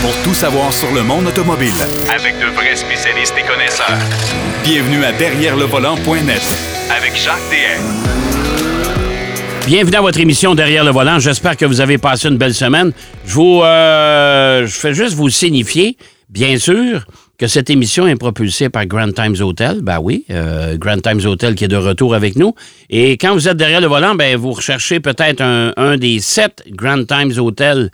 pour tout savoir sur le monde automobile. Avec de vrais spécialistes et connaisseurs. Bienvenue à Derrière le volant.net Avec Jacques DM. Bienvenue à votre émission Derrière le volant. J'espère que vous avez passé une belle semaine. Je vous, euh, je fais juste vous signifier, bien sûr, que cette émission est propulsée par Grand Times Hotel. Ben oui, euh, Grand Times Hotel qui est de retour avec nous. Et quand vous êtes derrière le volant, ben vous recherchez peut-être un, un des sept Grand Times Hotel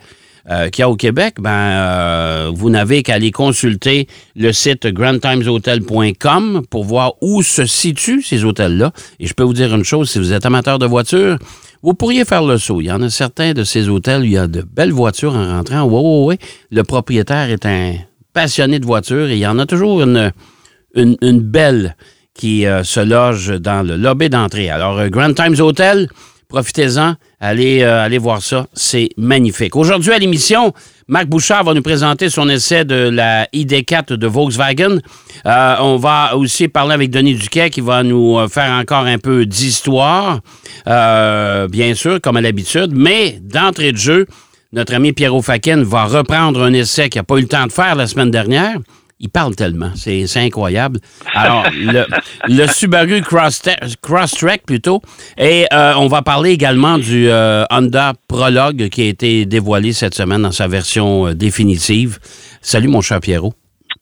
euh, qu'il y a au Québec. Ben euh, vous n'avez qu'à aller consulter le site grandtimeshotel.com pour voir où se situent ces hôtels-là. Et je peux vous dire une chose, si vous êtes amateur de voitures, vous pourriez faire le saut. Il y en a certains de ces hôtels où il y a de belles voitures en rentrant. Oui, oui, oui. Le propriétaire est un passionné de voitures et il y en a toujours une, belle qui euh, se loge dans le lobby d'entrée. Alors, euh, Grand Times Hotel, profitez-en, allez, euh, allez voir ça, c'est magnifique. Aujourd'hui à l'émission, Marc Bouchard va nous présenter son essai de la ID4 de Volkswagen. Euh, on va aussi parler avec Denis Duquet qui va nous euh, faire encore un peu d'histoire, bien sûr, comme à l'habitude, mais d'entrée de jeu, notre ami Pierrot Faken va reprendre un essai qu'il n'a pas eu le temps de faire la semaine dernière. Il parle tellement, c'est incroyable. Alors, le, le Subaru Crosstrek, Crosstrek plutôt, et euh, on va parler également du euh, Honda Prologue qui a été dévoilé cette semaine dans sa version euh, définitive. Salut mon cher Pierrot.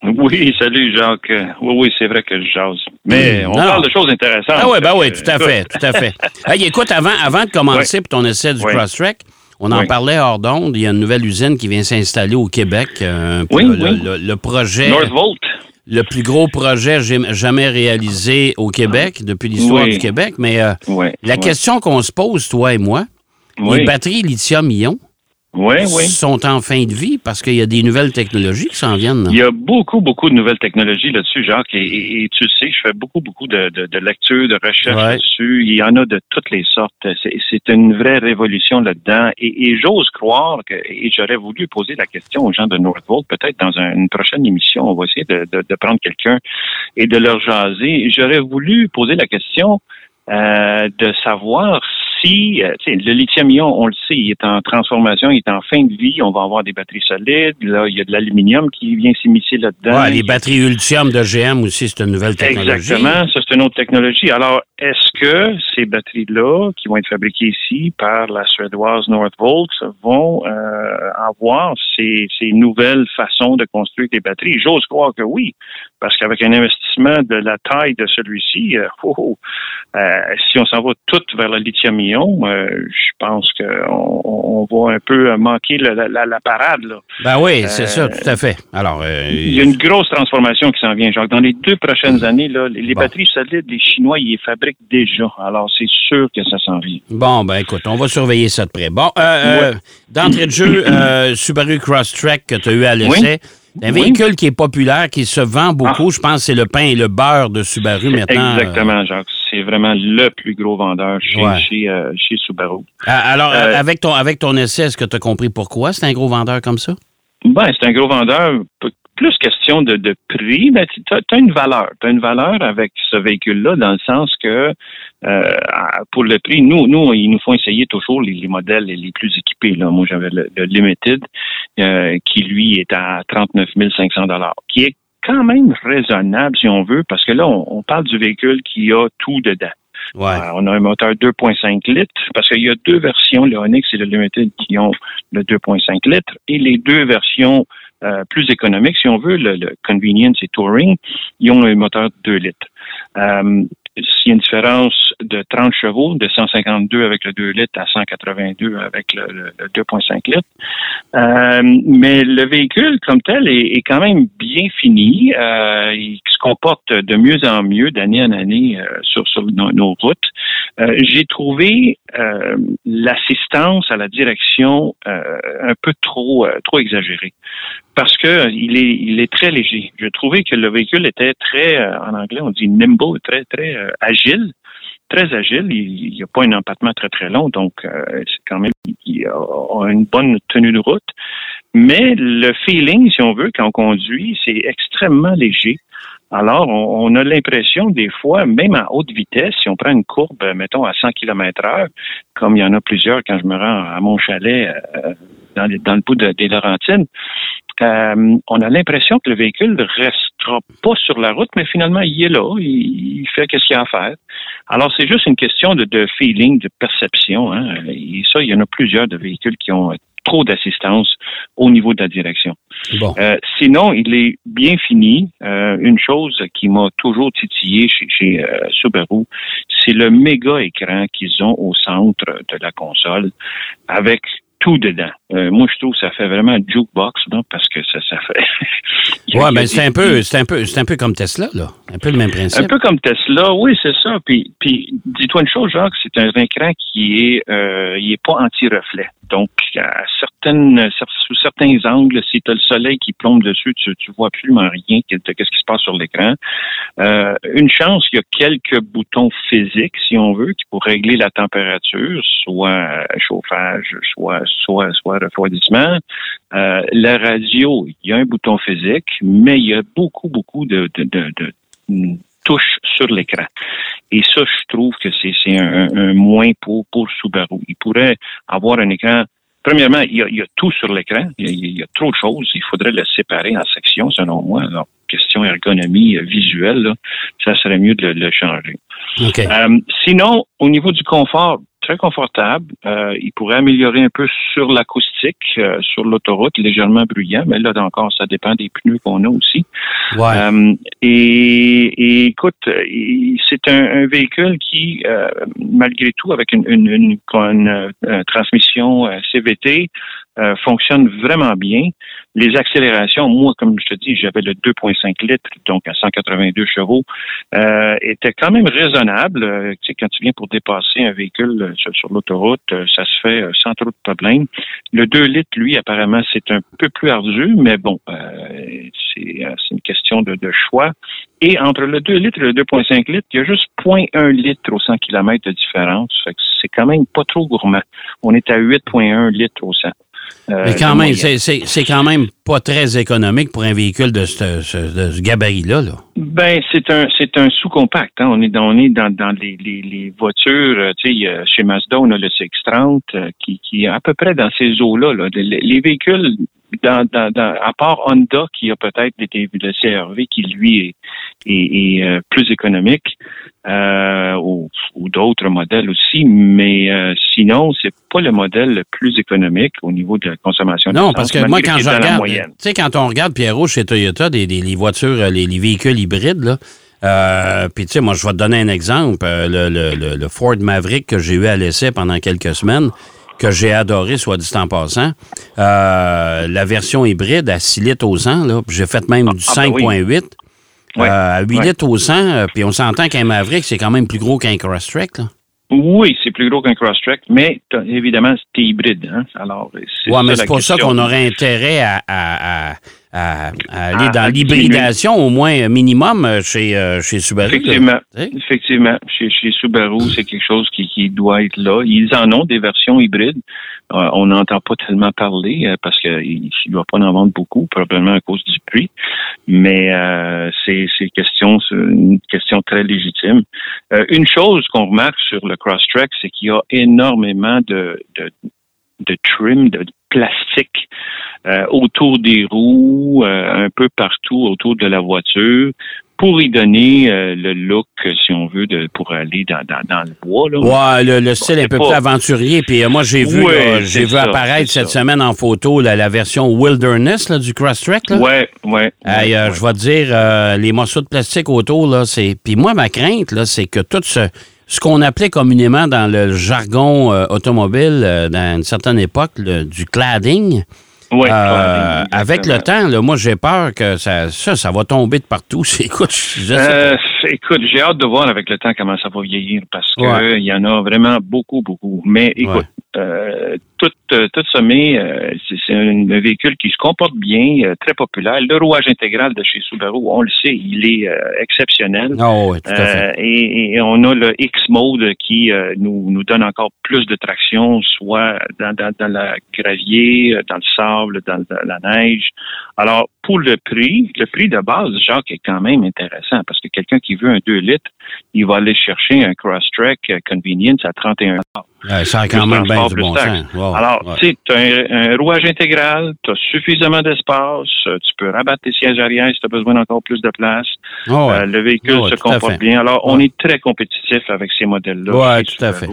Oui, salut Jacques. Oui, oui, c'est vrai que je jase. Mais on Non. parle de choses intéressantes. Ah oui, ben oui, Euh, tout à fait, tout à fait. Hey, écoute, avant, avant de commencer pour ton essai du Oui. Crosstrek, on en Oui. parlait hors d'onde. Il y a une nouvelle usine qui vient s'installer au Québec. euh, Oui, le, oui. le- le projet, Northvolt. le plus gros projet jam- jamais réalisé au Québec depuis l'histoire du Québec. Mais euh, la question qu'on se pose, toi et moi, les batteries lithium-ion Oui, oui. sont en fin de vie parce qu'il y a des nouvelles technologies qui s'en viennent. Il y a beaucoup, beaucoup de nouvelles technologies là-dessus, Jacques, et, et- et tu sais, je fais beaucoup, beaucoup de, de, de lectures, de recherches Ouais. là-dessus. Il y en a de toutes les sortes. C'est une vraie révolution là-dedans. Et, et j'ose croire que, et j'aurais voulu poser la question aux gens de Northvolt, peut-être dans un- une prochaine émission, on va essayer de, de, de prendre quelqu'un et de leur jaser. J'aurais voulu poser la question euh, de savoir si, euh, le lithium-ion, on le sait, il est en transformation, il est en fin de vie, on va avoir des batteries solides, là, il y a de l'aluminium qui vient s'immiscer là-dedans. Ouais, les batteries Ultium de GM aussi, c'est une nouvelle technologie. Exactement, ça c'est une autre technologie. Alors, est-ce que ces batteries-là, qui vont être fabriquées ici par la suédoise Northvolt, vont euh, avoir ces, ces nouvelles façons de construire des batteries? J'ose croire que oui, parce qu'avec un investissement de la taille de celui-ci, euh, oh, oh, euh, si on s'en va tout vers le lithium-ion, euh, je pense qu'on on va un peu manquer la, la- la parade. Là. Ben oui, c'est ça, tout à fait. Alors, Il y a une grosse transformation qui s'en vient, Jacques. Dans les deux prochaines années, là, les, Bon. batteries solides, les Chinois, ils les fabriquent déjà. Alors, c'est sûr que ça s'en vient. Bon, ben écoute, on va surveiller ça de près. Bon, d'entrée de jeu, euh, Subaru Crosstrek que tu as eu à l'essai, un Oui. véhicule qui est populaire, qui se vend beaucoup. Je pense c'est le pain et le beurre de Subaru maintenant. Exactement, Jacques. C'est vraiment le plus gros vendeur chez, Ouais. chez, euh, chez Subaru. Euh, alors, Euh, avec, ton, avec ton essai, est-ce que tu as compris pourquoi c'est un gros vendeur comme ça? Ben, c'est un gros vendeur. Plus question de, de prix, mais tu as, une valeur. Tu as une valeur avec ce véhicule-là dans le sens que euh, pour le prix, nous, nous, ils nous font essayer toujours les, les modèles les plus équipés. Là. Moi, j'avais le, le Limited euh, qui, lui, est à 39 500 qui est quand même raisonnable, si on veut, parce que là, on, on parle du véhicule qui a tout dedans. Ouais. Euh, on a un moteur 2.5 litres parce qu'il y a deux versions, le Onyx et le Limited, qui ont le 2.5 litres et les deux versions euh, plus économiques, si on veut, le, le Convenience et Touring, ils ont un moteur 2 litres. Euh, s'il y a une différence de 30 chevaux, de 152 avec le 2 litres à 182 avec le, le- le 2.5 litres. Euh, mais le véhicule comme tel est, quand même bien fini. Euh, il se comporte de mieux en mieux d'année en année euh, sur, nos, nos routes. Euh, J'ai trouvé euh, l'assistance à la direction euh, un peu trop trop exagérée parce que il est il est très léger. Je trouvais que le véhicule était très euh, en anglais on dit nimble, très très euh, agile très agile. Il n'y a pas un empattement très, très long, donc euh, c'est quand même il a, une bonne tenue de route. Mais le feeling, si on veut, quand on conduit, c'est extrêmement léger. Alors, on, on a l'impression des fois, même à haute vitesse, si on prend une courbe, mettons, à 100 km heure, comme il y en a plusieurs quand je me rends à mon chalet euh, dans, dans le bout de, des Laurentines. Euh, on a l'impression que le véhicule ne restera pas sur la route, mais finalement, il est là, il, fait ce qu'il a à faire. Alors, c'est juste une question de, de feeling, de perception. Hein. Et ça, il y en a plusieurs de véhicules qui ont trop d'assistance au niveau de la direction. Bon. Euh, sinon, il est bien fini. Euh, une chose qui m'a toujours titillé chez, chez euh, Subaru, c'est le méga écran qu'ils ont au centre de la console avec tout dedans. Euh, moi, je trouve que ça fait vraiment jukebox, non? parce que ça, ça fait. ouais, mais c'est un peu, c'est un peu, c'est un peu comme Tesla, là. Un peu le même principe. Un peu comme Tesla, oui, c'est ça. Puis, puis dis-toi une chose, Jacques, c'est un écran qui est, euh, il est pas anti-reflet. Donc, à certaines, sous certains angles, si tu as le soleil qui plombe dessus, tu, tu vois absolument rien qu'est-ce qui se passe sur l'écran. Euh, une chance, il y a quelques boutons physiques, si on veut, qui pour régler la température, soit chauffage, soit, soit, soit refroidissement. Euh, la radio, il y a un bouton physique, mais il y a beaucoup, beaucoup de, de, de, de touches sur l'écran. Et ça, je trouve que c'est un, un, moins pour, pour Subaru. Il pourrait avoir un écran. Premièrement, il y a, tout sur l'écran. Il, il, y a trop de choses. Il faudrait le séparer en sections, selon moi. Question ergonomie visuelle, là, ça serait mieux de le, le changer. Okay. Euh, sinon, au niveau du confort, très confortable. Euh, il pourrait améliorer un peu sur l'acoustique, euh, sur l'autoroute, légèrement bruyant, mais là encore, ça dépend des pneus qu'on a aussi. Ouais. Euh, et, et, écoute, c'est un, un, véhicule qui, malgré tout, avec une, une, une, une transmission CVT, euh, fonctionne vraiment bien. Les accélérations, moi, comme je te dis, j'avais le 2.5 litres, donc à 182 chevaux, euh, étaient quand même raisonnables. Euh, tu sais, quand tu viens pour dépasser un véhicule sur, sur l'autoroute, ça se fait sans trop de problème. Le 2 litres, lui, apparemment, c'est un peu plus ardu, mais bon, c'est une question de, de, choix. Et entre le 2 litres et le 2.5 litres, il y a juste 0.1 litre au 100 km de différence. C'est quand même pas trop gourmand. On est à 8.1 litres au 100. Euh, Mais quand même, c'est quand même pas très économique pour un véhicule de ce, ce, ce gabarit-là. Là. Ben, c'est un c'est un sous-compact. Hein. On est dans on est dans, dans les, les, les voitures. Euh, tu sais, chez Mazda, on a le CX-30 euh, qui, qui est à peu près dans ces eaux-là. Là. Les, les, véhicules dans, dans, dans, à part Honda qui a peut-être des, le CRV qui lui est, est, est euh, plus économique euh, ou, ou d'autres modèles aussi, mais euh, sinon c'est pas le modèle le plus économique au niveau de la consommation. Non, parce que moi quand je regarde, tu sais quand on regarde Pierrot chez Toyota des, des les voitures, les, les véhicules hybrides là. Euh, Puis tu sais, moi je vais te donner un exemple, le, le, le Ford Maverick que j'ai eu à l'essai pendant quelques semaines que j'ai adoré, soit dit en passant. Euh, la version hybride à 6 litres au 100, là, j'ai fait même du ah, 5,8. Ben oui. ouais, euh, à 8 ouais. litres au 100, puis on s'entend qu'un Maverick, c'est quand même plus gros qu'un Crosstrek. Oui, c'est plus gros qu'un Crosstrek, mais évidemment, c'est hybride. Hein? Alors, c'est ouais, mais c'est pour question. ça qu'on aurait intérêt à, à, à à, à aller dans l'hybridation au moins minimum chez, euh, chez Subaru. Effectivement. Là. Effectivement. Chez, chez Subaru, c'est quelque chose qui, qui, doit être là. Ils en ont des versions hybrides. Euh, on n'entend pas tellement parler euh, parce qu'il ne doit pas en vendre beaucoup, probablement à cause du prix. Mais euh, c'est question, une question très légitime. Euh, une chose qu'on remarque sur le Crosstrek, c'est qu'il y a énormément de, de de trim, de plastique euh, autour des roues, euh, un peu partout autour de la voiture pour y donner euh, le look, si on veut, de, pour aller dans, dans, dans le bois. Là. Ouais, le, le style un peu pas... plus aventurier. Puis euh, moi, j'ai vu, ouais, j'ai vu ça, apparaître cette ça. semaine en photo là, la version Wilderness là, du Crosstrek. Ouais, ouais. ouais, euh, ouais. Je vais te dire, les morceaux de plastique autour, là, c'est. Puis moi, ma crainte, là, c'est que tout ce ce qu'on appelait communément dans le jargon euh, automobile euh, dans une certaine époque, le, du cladding. Oui, euh, avec le temps, là, moi j'ai peur que ça, ça, ça va tomber de partout. écoute, je, euh, écoute, j'ai hâte de voir avec le temps comment ça va vieillir parce que ouais. y en a vraiment beaucoup, beaucoup. Mais écoute, ouais. Tout, tout sommé, c'est un, un, véhicule qui se comporte bien, très populaire. Le rouage intégral de chez Subaru, on le sait, il est exceptionnel. Oh, oui, tout à fait. Et, et, on a le X-Mode qui nous, nous donne encore plus de traction, soit dans, dans, dans la gravier, dans le sable, dans la neige. Alors, pour le prix, le prix de base, Jacques, est quand même intéressant parce que quelqu'un qui veut un 2 litres, il va aller chercher un Crosstrek Convenience à 31 ouais, Ça a quand même bien du bon sens. Alors, ouais. tu sais, tu as un, un rouage intégral, tu as suffisamment d'espace, euh, tu peux rabattre tes sièges arrière si tu as besoin d'encore plus de place. Ah ouais. Euh, le véhicule Ah se comporte bien. Alors, on est très compétitif avec ces modèles-là. Chez tout à fait.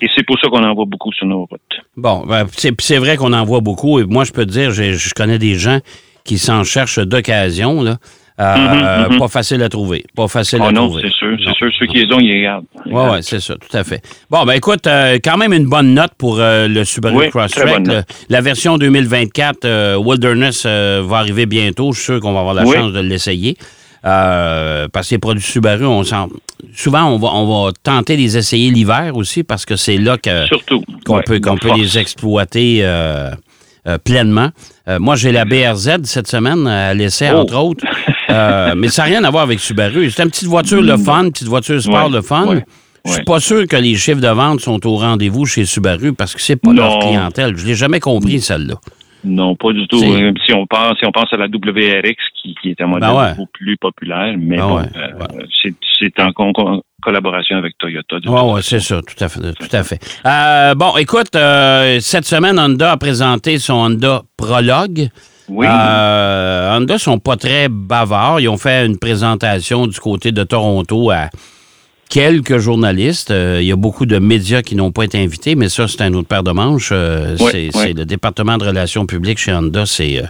Et c'est pour ça qu'on en voit beaucoup sur nos routes. Bon, ben, c'est c'est vrai qu'on en voit beaucoup. Et moi, je peux te dire, je connais des gens qui s'en cherchent d'occasion. là. Euh, Mhm, mhm. Pas facile à trouver. Pas facile Oh à non, trouver. c'est sûr, c'est sûr. Ceux qui les ont, ils les gardent. Oui, ouais, c'est ça, tout à fait. Bon, ben écoute, euh, quand même une bonne note pour euh, le Subaru Oui, Crosstrek. la version 2024 euh, Wilderness va arriver bientôt. Je suis sûr qu'on va avoir la Oui. chance de l'essayer. Parce que les produits Subaru, on souvent, on va, on va tenter de les essayer l'hiver aussi parce que c'est là que, qu'on Ouais, peut, peut les exploiter euh, euh, pleinement. Euh, moi, j'ai la BRZ cette semaine à l'essai, Oh. entre autres. Euh, mais ça n'a rien à voir avec Subaru. C'est une petite voiture le fun, une petite voiture sport Ouais, le fun. ouais, Je suis ouais. pas sûr que les chiffres de vente sont au rendez-vous chez Subaru parce que c'est pas leur clientèle. Je l'ai jamais compris, celle-là. Non, pas du tout. Euh, Si on pense, si on pense à la WRX qui, qui est un modèle Ben ouais. beaucoup plus populaire, mais Ben bon, ouais, euh, ouais. c'est- c'est en con- collaboration avec Toyota. Oui, façon. c'est ça, tout à fait. Tout à fait. Euh, bon, écoute, euh, cette semaine, Honda a présenté son Honda Prologue. Oui. Euh, Honda sont pas très bavards. Ils ont fait une présentation du côté de Toronto à quelques journalistes. Euh, il y a beaucoup de médias qui n'ont pas été invités, mais ça, c'est un autre paire de manches. Oui, c'est oui. le département de relations publiques chez Honda. C'est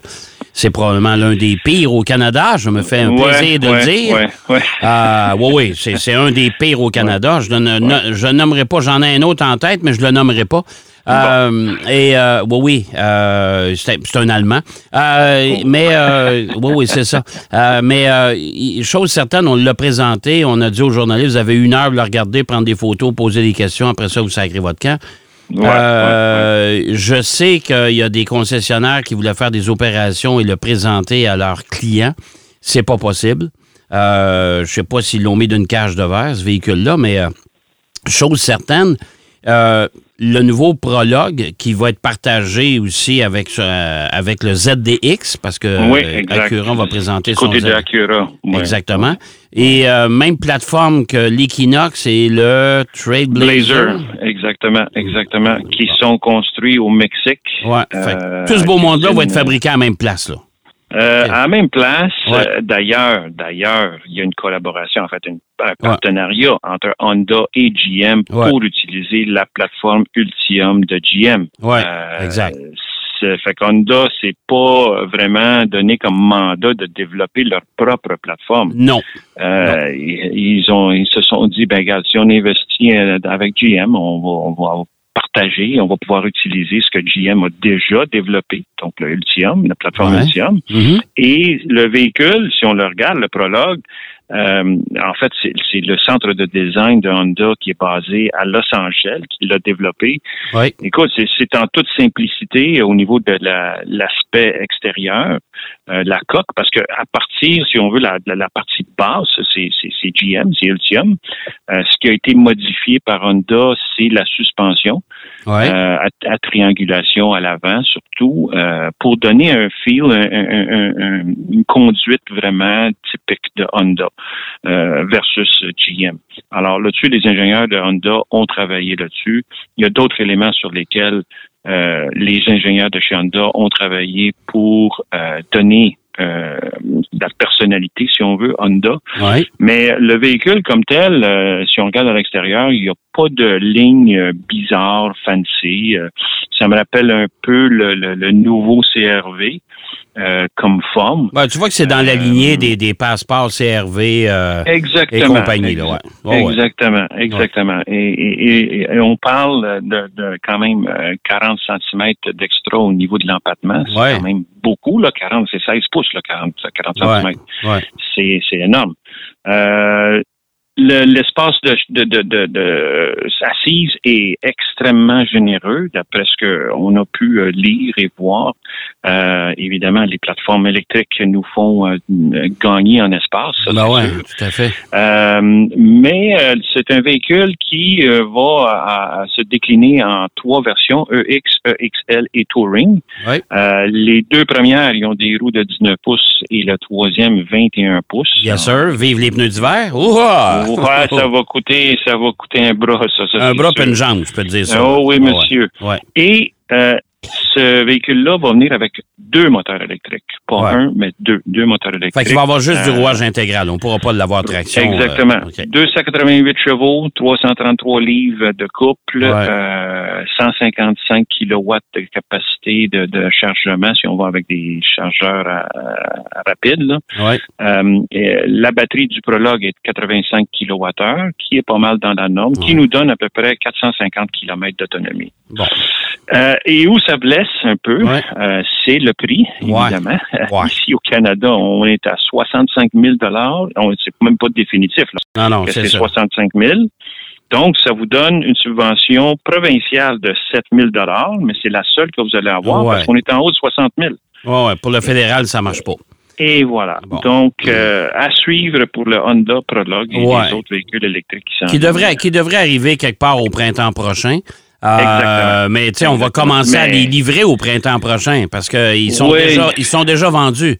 c'est probablement l'un des pires au Canada. Je me fais un Ouais, plaisir de ouais, le dire. Ah, oui, oui, c'est c'est un des pires au Canada. Je ne je nommerai pas, j'en ai un autre en tête, mais je le nommerai pas. Euh, et euh, oui, oui, euh, c'est un Allemand. Euh, Mais oui, oui, c'est ça. Mais euh, chose certaine, on l'a présenté, on a dit aux journalistes, vous avez une heure pour le regarder, prendre des photos, poser des questions, après ça, vous sacrez votre camp. Ouais, Euh, Je sais qu'il y a des concessionnaires qui voulaient faire des opérations et le présenter à leurs clients. C'est pas possible. Euh, je sais pas s'ils l'ont mis d'une cage de verre, ce véhicule-là, mais euh, chose certaine, euh, le nouveau prologue qui va être partagé aussi avec, euh, avec le ZDX, parce que Oui, euh, exact. Acura va présenter son Côté de Z- Acura. ouais. Exactement. Et euh, même plateforme que l'Equinox et le Trailblazer. Blazer, exactement, exactement, qui sont construits au Mexique. Ouais. Fait Euh, tout ce beau monde-là va être fabriqué à la même place. Là. Euh, À la même place, Ouais. euh, d'ailleurs, d'ailleurs, il y a une collaboration, en fait, une- un partenariat entre Honda et GM Ouais. pour utiliser la plateforme Ultium de GM. Ouais, Euh, exact. Fait qu'Honda, c'est pas vraiment donné comme mandat de développer leur propre plateforme. Non. Euh, ils, ils ont, ils se sont dit, ben regarde, si on investit avec GM, on va, on va partager, on va pouvoir utiliser ce que GM a déjà développé, donc le Ultium, la plateforme Ouais. Ultium. Mhm. Et le véhicule, si on le regarde, le prologue, euh, en fait, c'est le centre de design de Honda qui est basé à Los Angeles, qui l'a développé. Oui. Écoute, c'est- en toute simplicité au niveau de la- l'aspect extérieur, euh, la coque, parce que à partir, si on veut, la, la, la partie basse, c'est GM, c'est Ultium. Euh, ce qui a été modifié par Honda, c'est la suspension euh, à, à triangulation à l'avant, surtout, pour donner un feel, un- un- un- un- une conduite vraiment typique de Honda euh, versus GM. Alors là-dessus, les ingénieurs de Honda ont travaillé là-dessus. Il y a d'autres éléments sur lesquels euh, les ingénieurs de chez Honda ont travaillé pour euh, donner euh, la personnalité, si on veut, Honda. Ouais. Mais le véhicule comme tel, euh, si on regarde à l'extérieur, il n'y a pas de ligne euh, bizarre, fancy. Ça me rappelle un peu le, le- le nouveau CRV euh, comme forme. Ben, tu vois que c'est dans la lignée des, des passeports CRV euh, et Exactement. compagnie. Là, ouais. Exactement, exactement. Et, et- et- et on parle de, de quand même euh, 40 cm d'extra au niveau de l'empattement. C'est quand même beaucoup, là, 40, c'est 16 pouces, là, 40, 40 Ouais. cm. Ouais. c'est c'est énorme. Euh, L'espace de, de, de, de, de assise est extrêmement généreux, d'après ce qu'on a pu euh, lire et voir. Euh, évidemment, les plateformes électriques nous font euh, gagner en espace. ça, Ben ouais, sûr. tout à fait. Euh, mais c'est un véhicule qui va à- à se décliner en trois versions, EX, EXL et Touring. Ouais. Les deux premières, ils ont des roues de 19 pouces et la troisième, 21 pouces. Yes, sir. Vive les pneus d'hiver. Ouah! Ouais, ça va coûter, ça va coûter un bras, ça. ça, Un bras et une jambe, je peux te dire ça. Oh oui, monsieur. Ouais. Et Euh, ce véhicule-là va venir avec deux moteurs électriques. Pas Ouais. un, mais deux. Deux moteurs électriques. Fait qu'il va avoir juste du Euh, rouage intégral. On ne pourra pas l'avoir traction. euh, Exactement. OK. 288 chevaux, 333 livres de couple, Ouais. euh, 155 kilowatts de capacité de, de chargement si on va avec des chargeurs à- à- rapides. là. Ouais. Euh, et la batterie du Prologue est de 85 kWh, qui est pas mal dans la norme, qui nous donne à peu près 450 km d'autonomie. Bon. Euh, et où ça blesse un peu, Ouais. euh, c'est le prix, évidemment. Ouais. Ici au Canada, on est à 65 000 on C'est même pas définitif. Là Non, non, c'est c'est ça. 65 000. Donc, ça vous donne une subvention provinciale de 7 000 mais c'est la seule que vous allez avoir Ouais. parce qu'on est en haut de 60 000 Ouais, ouais, Pour le fédéral, ça marche pas. Et voilà. Bon. Donc, euh, à suivre pour le Honda Prologue et Ouais. les autres véhicules électriques qui s'en Qui devrait, qui devrait arriver quelque part au printemps prochain. Euh, mais tu sais, on va commencer à les livrer au printemps prochain parce qu'ils sont, Oui. déjà, ils sont déjà vendus.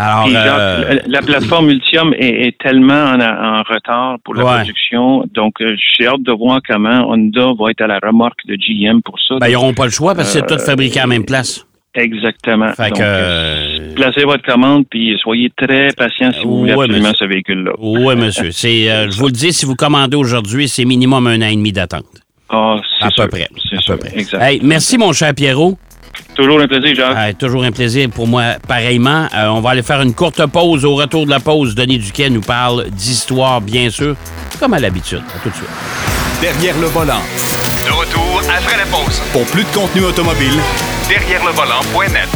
Alors, euh, la- la plateforme Ultium est, est tellement en, en retard pour la Ouais. production. Donc, euh, j'ai hâte de voir comment Honda va être à la remorque de GM pour ça. ben, ils n'auront pas le choix parce que c'est Euh, tout fabriqué à la même place. Exactement. Fait Donc, que, placez votre commande puis soyez très patient si vous voulez Ouais, absolument monsieur. ce véhicule-là. Oui, monsieur. C'est, euh, je vous le dis, si vous commandez aujourd'hui, c'est minimum un an et demi d'attente. Ah, c'est À sûr. peu près. C'est À sûr. peu près. Exact. Hey, merci, mon cher Pierrot. Toujours un plaisir, Jacques. Euh, toujours un plaisir pour moi, pareillement. Euh, on va aller faire une courte pause. Au retour de la pause, Denis Duquet nous parle d'histoire, bien sûr, comme à l'habitude. À tout de suite. Derrière le volant. De retour après la pause. Pour plus de contenu automobile, Derrière le volant.net.